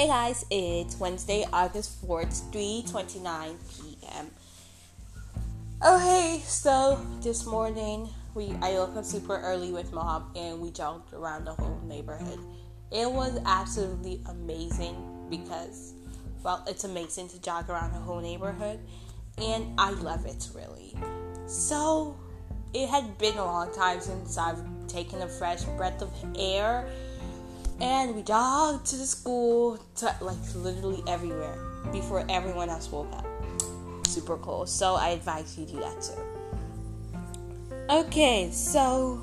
Hey guys, it's Wednesday, August 4th, 3:29 p.m. Oh hey, so this morning we I woke up super early with mom and we jogged around the whole neighborhood. It was absolutely amazing because well, it's amazing to jog around the whole neighborhood and I love it really. So, it had been a long time since I've taken a fresh breath of air and we jogged to the school to like literally everywhere before everyone else woke up. Super cool. So I advise you do that too. Okay, so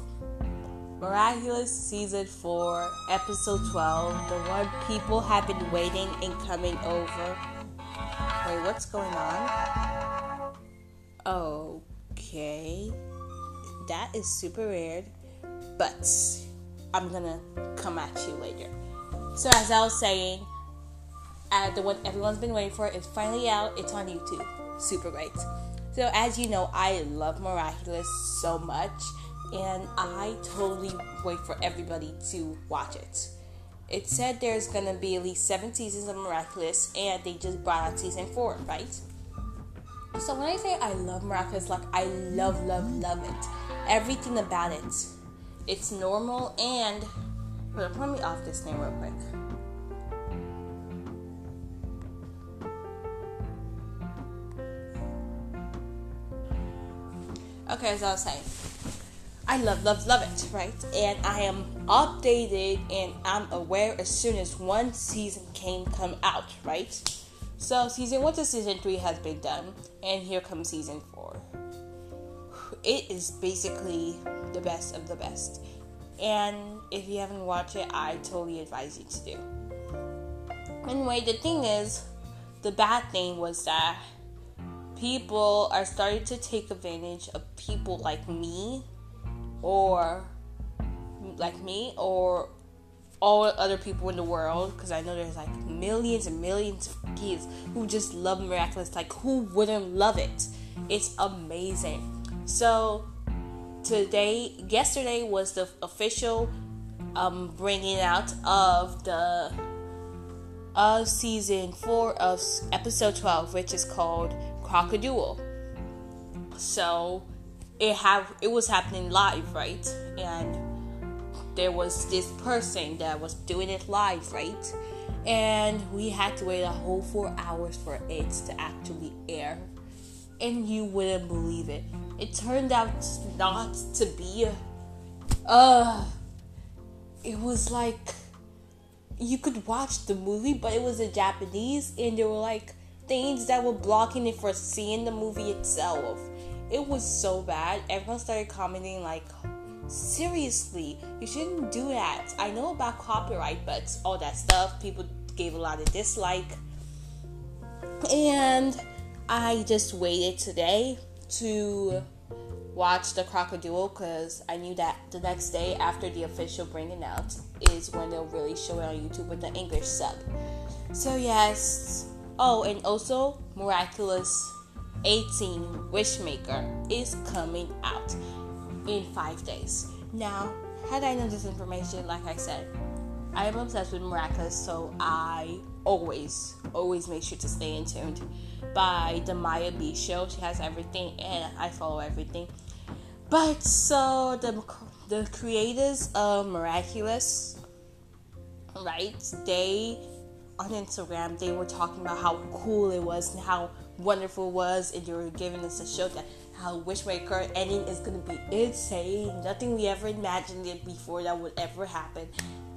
Miraculous Season 4, Episode 12, the one people have been waiting and coming over. Wait, what's going on? Okay. That is super weird. But I'm gonna come at you later. So as I was saying, uh, the one everyone's been waiting for is finally out. It's on YouTube. Super great. So as you know, I love Miraculous so much, and I totally wait for everybody to watch it. It said there's gonna be at least seven seasons of Miraculous, and they just brought out season four, right? So when I say I love Miraculous, like I love, love, love it. Everything about it it's normal and let me off this thing real quick. Okay, as I was saying, I love, love, love it, right? And I am updated and I'm aware as soon as one season came come out, right? So season one to season three has been done, and here comes season four it is basically the best of the best. And if you haven't watched it, I totally advise you to do. Anyway, the thing is, the bad thing was that people are starting to take advantage of people like me or like me or all other people in the world because I know there's like millions and millions of kids who just love Miraculous. Like, who wouldn't love it? It's amazing. So today, yesterday was the official um, bringing out of the of season four of episode twelve, which is called Crocodile. So it have it was happening live, right? And there was this person that was doing it live, right? And we had to wait a whole four hours for it to actually air. And you wouldn't believe it it turned out not to be. Uh it was like you could watch the movie but it was in japanese and there were like things that were blocking it for seeing the movie itself. It was so bad. Everyone started commenting like seriously you shouldn't do that. I know about copyright but all that stuff. People gave a lot of dislike. And i just waited today to watch the crocodile because I knew that the next day after the official bringing out is when they'll really show it on YouTube with the English sub. So yes. Oh, and also Miraculous 18 Wishmaker is coming out in five days. Now, had I known this information, like I said, I am obsessed with Miraculous, so I always, always make sure to stay in tuned by the Maya B show. She has everything, and I follow everything. But so the the creators of Miraculous, right? They on Instagram they were talking about how cool it was and how wonderful it was, and they were giving us a show that how Wishmaker ending is gonna be insane. Nothing we ever imagined it before that would ever happen,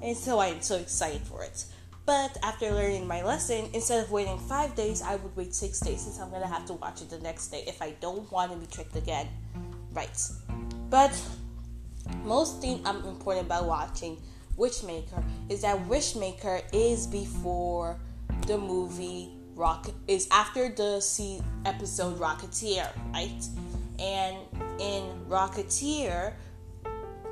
and so I am so excited for it. But after learning my lesson, instead of waiting five days, I would wait six days since I'm gonna have to watch it the next day if I don't want to be tricked again. Right. But most thing I'm important about watching Wishmaker is that Wishmaker is before the movie Rocket is after the C episode Rocketear, right? And in Rocketear,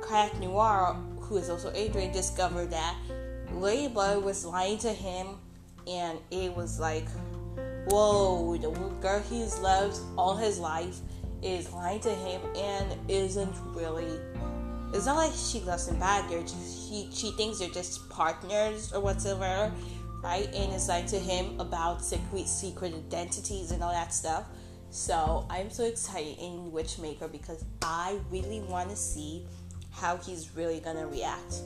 Cat Noir, who is also Adrien, discovered that Layla was lying to him, and it was like, whoa, the girl he's loved all his life is lying to him and isn't really. It's not like she loves him back. They're just, she she thinks they're just partners or whatever, right? And it's like to him about secret secret identities and all that stuff. So I'm so excited in Wishmaker because I really want to see how he's really gonna react.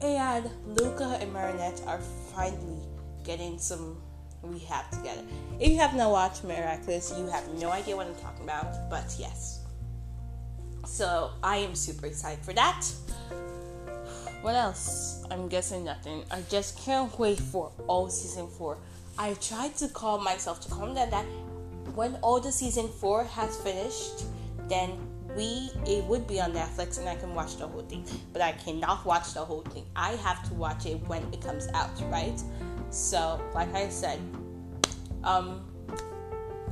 And Luka and Marinette are finally getting some rehab together. If you have not watched Miraculous, you have no idea what I'm talking about, but yes. So I am super excited for that. What else? I'm guessing nothing. I just can't wait for all season four. I tried to calm myself to calm down that when all the season four has finished, then we it would be on Netflix and I can watch the whole thing. But I cannot watch the whole thing. I have to watch it when it comes out, right? So, like I said, um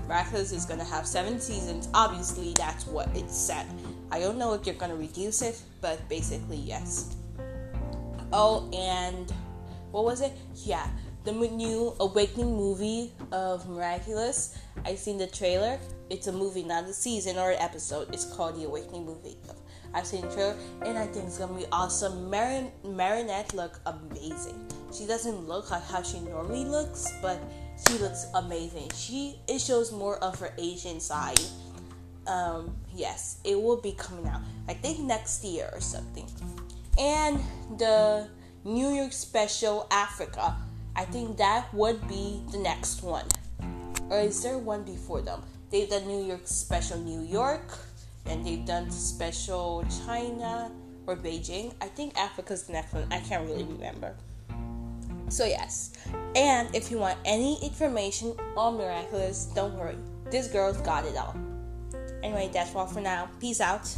Miraculous is gonna have seven seasons. Obviously, that's what it said. I don't know if you're gonna reduce it, but basically, yes. Oh, and what was it? Yeah, the new Awakening movie of Miraculous. I seen the trailer. It's a movie, not a season or an episode. It's called the Awakening movie. I've seen the trailer, and I think it's gonna be awesome. Marin- Marinette look amazing. She doesn't look like how she normally looks, but she looks amazing. She it shows more of her Asian side. Um, yes, it will be coming out. I think next year or something. And the New York special Africa. I think that would be the next one. Or is there one before them? They've done New York special New York, and they've done special China or Beijing. I think Africa's the next one. I can't really remember. So, yes. And if you want any information on Miraculous, don't worry. This girl's got it all. Anyway, that's all for now. Peace out.